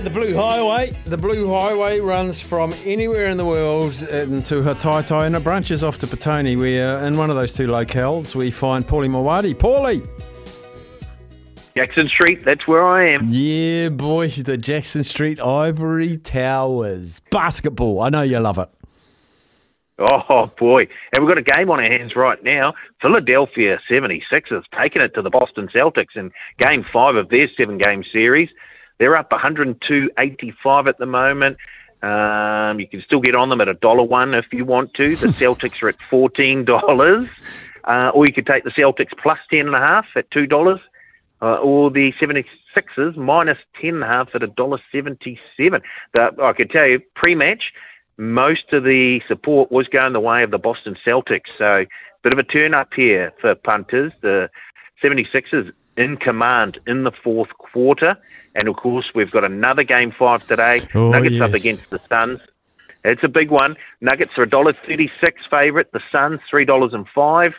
The Blue Highway. The Blue Highway runs from anywhere in the world uh, into Hataitai and it branches off to Petone. We are uh, in one of those two locales. We find Paulie Maoate. Paulie! Jackson Street, that's where I am. Yeah, boy, the Jackson Street Ivory Towers. Basketball. I know you love it. Oh, boy. And we've got a game on our hands right now. Philadelphia 76ers taking it to the Boston Celtics in game five of their seven game series. They're up 102.85 at the moment. Um, you can still get on them at a dollar one if you want to. The Celtics are at fourteen dollars, uh, or you could take the Celtics plus ten and a half at two dollars, uh, or the 76ers minus ten and a half at a dollar seventy-seven. I can tell you pre-match, most of the support was going the way of the Boston Celtics. So bit of a turn up here for punters. The 76ers in command in the fourth quarter. And of course, we've got another game five today. Oh, Nuggets yes. up against the Suns. It's a big one. Nuggets are a dollar thirty-six favourite. The Suns three dollars and five.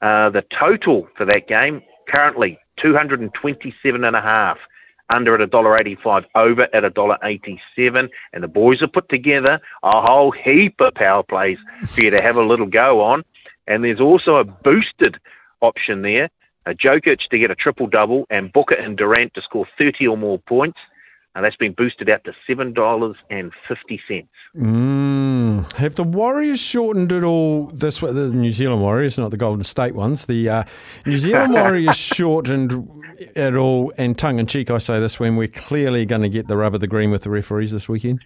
Uh, the total for that game currently two hundred and twenty-seven and a half. Under at a dollar eighty-five, over at a dollar eighty-seven, and the boys have put together a whole heap of power plays for you to have a little go on. And there's also a boosted option there uh, Jokic to get a triple double, and Booker and Durant to score 30 or more points. And that's been boosted out to $7.50. Mm. Have the Warriors shortened it all this way? The New Zealand Warriors, not the Golden State ones. The uh, New Zealand Warriors shortened it all, and tongue in cheek, I say this when we're clearly going to get the rub of the green with the referees this weekend.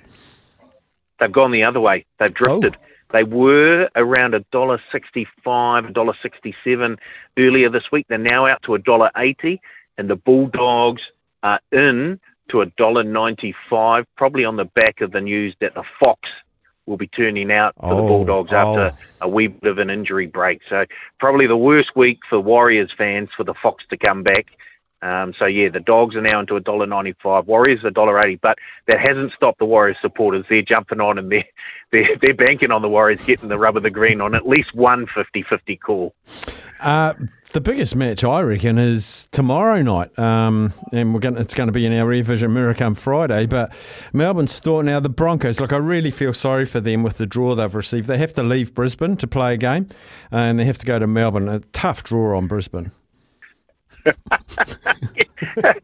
They've gone the other way. They've drifted. Oh. They were around a dollar sixty-five, a dollar sixty-seven earlier this week. They're now out to a dollar eighty, and the Bulldogs are in to a dollar ninety-five, probably on the back of the news that the Fox will be turning out for the Oh, Bulldogs after oh. a wee bit of an injury break. So probably the worst week for Warriors fans for the Fox to come back. Um, so yeah, the dogs are now into a dollar ninety-five. Warriors a dollar eighty, but that hasn't stopped the Warriors supporters. They're jumping on and they're they're, they're banking on the Warriors getting the rub of the green on at least one 50-50 call. Uh, the biggest match, I reckon, is tomorrow night, um, and we're going. It's going to be in our Rear Vision Mirror come Friday. But Melbourne Storm now the Broncos. Look, I really feel sorry for them with the draw they've received. They have to leave Brisbane to play a game, and they have to go to Melbourne. A tough draw on Brisbane.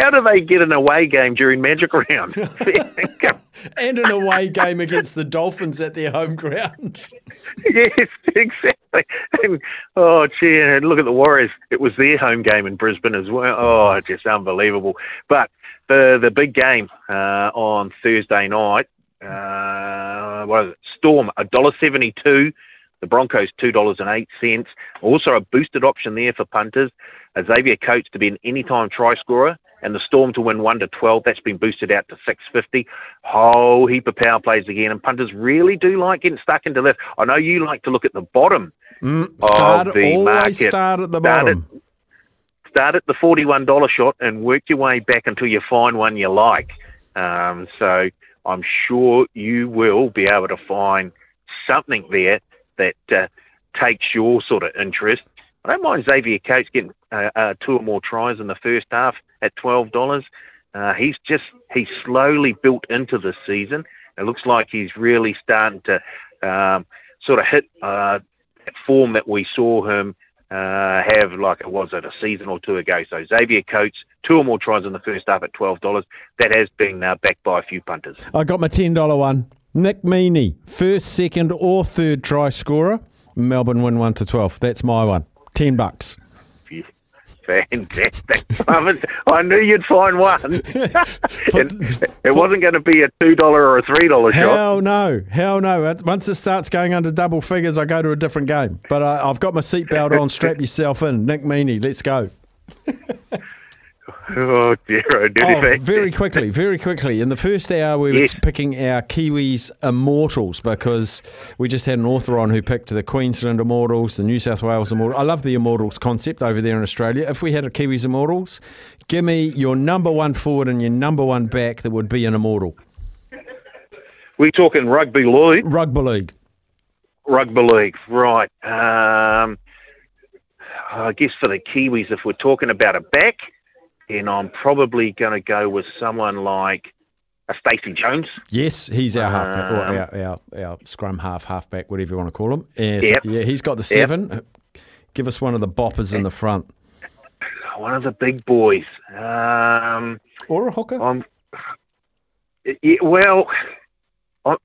How do they get an away game during Magic Round? and an away game against the Dolphins at their home ground. yes, exactly. And, oh, gee, and look at the Warriors. It was their home game in Brisbane as well. Oh, just unbelievable. But the the big game uh, on Thursday night, uh, what is it? Storm, a dollar seventy two. The Broncos two dollars and eight cents. Also a boosted option there for punters. Xavier Coates to be an anytime try scorer, and the Storm to win one to twelve. That's been boosted out to six fifty. Whole heap of power plays again, and punters really do like getting stuck into left. I know you like to look at the bottom Mm, start, of the market. start at the Start bottom. start at the forty-one dollar shot and work your way back until you find one you like. Um, so I'm sure you will be able to find something there that uh, takes your sort of interest. I don't mind Xavier Coates getting uh, uh, two or more tries in the first half at twelve dollars. Uh, he's just he's slowly built into this season. It looks like he's really starting to um, sort of hit uh, that form that we saw him uh, have like it was at a season or two ago. So Xavier Coates, two or more tries in the first half at twelve dollars. That has been uh, backed by a few punters. I got my ten dollar one. Nick Meaney, first, second, or third try scorer. Melbourne win one to twelve. That's my one. Ten bucks. Fantastic. I, knew you'd find one. it, it wasn't going to be a $2 or a $3 shot. Hell no, hell no. Once it starts going under double figures, I go to a different game. But I, I've got my seatbelt on. Strap yourself in. Nick Meaney, let's go. Oh dear, oh. Oh, very quickly, very quickly. In the first hour, we were Yes. picking our Kiwis Immortals because we just had an author on who picked the Queensland Immortals, the New South Wales Immortals. I love the Immortals concept over there in Australia. If we had a Kiwis Immortals, give me your number one forward and your number one back that would be an Immortal. We're talking rugby league. Rugby League. Rugby league, right. Um, I guess for the Kiwis, if we're talking about a back, then I'm probably going to go with someone like a Stacey Jones. Yes, he's our halfback, or Um, our, our, our scrum half, halfback, whatever you want to call him. Yes, Yep. Yeah, he's got the seven. Give us one of the boppers in the front. One of the big boys. Um, Or a hooker. I'm, yeah, well, I'm,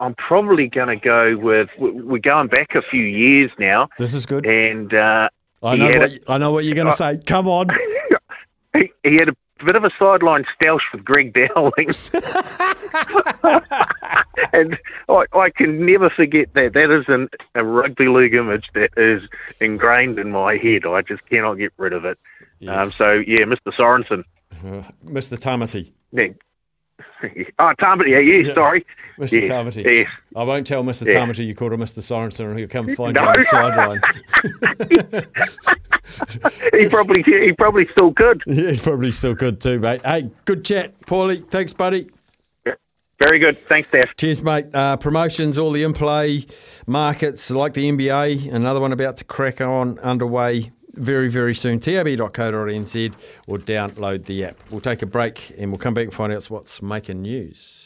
I'm probably going to go with. We're going back a few years now, This is good. and uh, I know, what, you- I know what you're going to say. Come on. he, had a bit of a sideline stoush with Greg Dowling. and I, I can never forget that. That is an, a rugby league image that is ingrained in my head. I just cannot get rid of it. Um, so, yeah, Mr. Sorensen. Mr. Tamati. Yeah. oh, Tamati, yeah, yeah, sorry. Mr. Yes, Tamati. yes. I won't tell Mr. Yeah. Tamati you called him Mr. Sorensen and he'll come find No. you on the sideline. He probably, he probably still could. yeah, he probably still could too, mate. Hey, good chat, Paulie. Thanks, buddy. Very good. Thanks, Steph. Cheers, mate. Uh, promotions, all the in play markets like the NBA, another one about to crack on underway very, very soon. tab.co.nz or download the app. We'll take a break and we'll come back and find out what's making news.